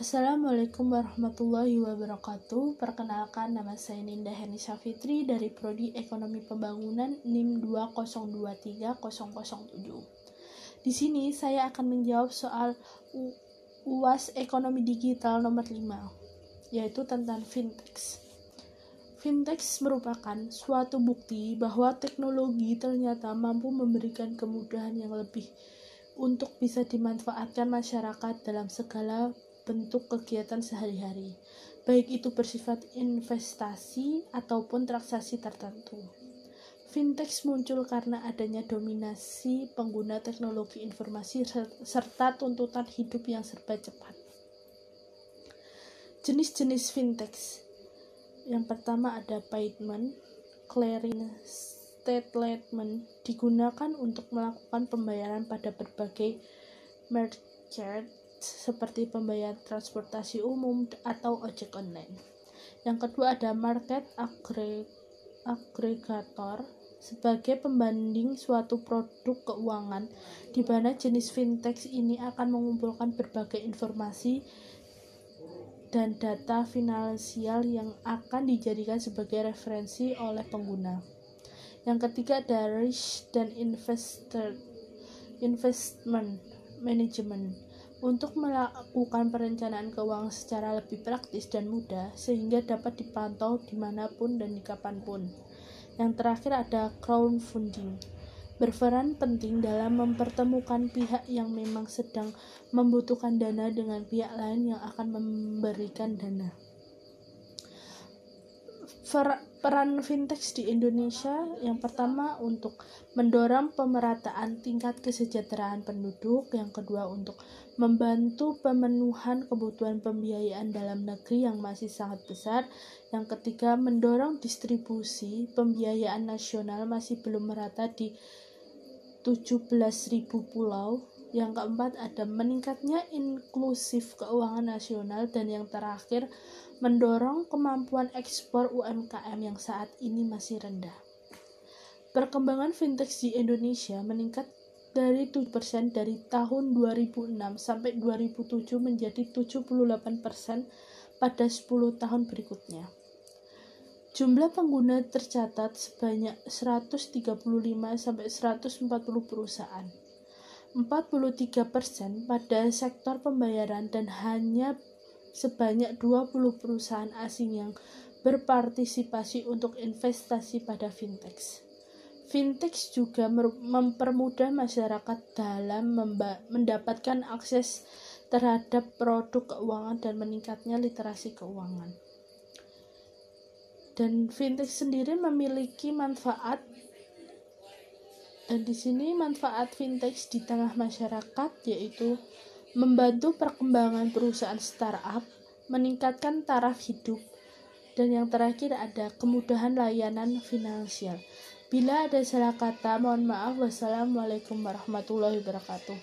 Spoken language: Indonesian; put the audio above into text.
Assalamualaikum warahmatullahi wabarakatuh. Perkenalkan nama saya Ninda Hernisha Fitri dari Prodi Ekonomi Pembangunan NIM 2023007. Di sini saya akan menjawab soal UAS Ekonomi Digital nomor 5, yaitu tentang fintech. Fintech merupakan suatu bukti bahwa teknologi ternyata mampu memberikan kemudahan yang lebih untuk bisa dimanfaatkan masyarakat dalam segala bentuk kegiatan sehari-hari, baik itu bersifat investasi ataupun transaksi tertentu. Fintech muncul karena adanya dominasi pengguna teknologi informasi serta tuntutan hidup yang serba cepat. Jenis-jenis fintech yang pertama ada payment, clearing, settlement digunakan untuk melakukan pembayaran pada berbagai merchant seperti pembayaran transportasi umum atau ojek online. Yang kedua ada market aggregator sebagai pembanding suatu produk keuangan di mana jenis fintech ini akan mengumpulkan berbagai informasi dan data finansial yang akan dijadikan sebagai referensi oleh pengguna. Yang ketiga ada risk dan investor investment management untuk melakukan perencanaan keuangan secara lebih praktis dan mudah sehingga dapat dipantau di mana pun dan kapan pun. Yang terakhir ada crowdfunding berperan penting dalam mempertemukan pihak yang memang sedang membutuhkan dana dengan pihak lain yang akan memberikan dana. Peran fintech di Indonesia yang pertama untuk mendorong pemerataan tingkat kesejahteraan penduduk, yang kedua untuk membantu pemenuhan kebutuhan pembiayaan dalam negeri yang masih sangat besar, yang ketiga mendorong distribusi pembiayaan nasional masih belum merata di 17.000 pulau, yang keempat ada meningkatnya inklusif keuangan nasional dan yang terakhir mendorong kemampuan ekspor UMKM yang saat ini masih rendah. Perkembangan fintech di Indonesia meningkat dari 7% dari tahun 2006 sampai 2007 menjadi 78% pada 10 tahun berikutnya. Jumlah pengguna tercatat sebanyak 135 sampai 140 perusahaan. 43% pada sektor pembayaran dan hanya sebanyak 20 perusahaan asing yang berpartisipasi untuk investasi pada fintech. Fintech juga mempermudah masyarakat dalam mendapatkan akses terhadap produk keuangan dan meningkatnya literasi keuangan. Dan fintech sendiri memiliki manfaat dan di sini manfaat fintech di tengah masyarakat yaitu membantu perkembangan perusahaan startup, meningkatkan taraf hidup, dan yang terakhir ada kemudahan layanan finansial. Bila ada salah kata, mohon maaf. Wassalamualaikum warahmatullahi wabarakatuh.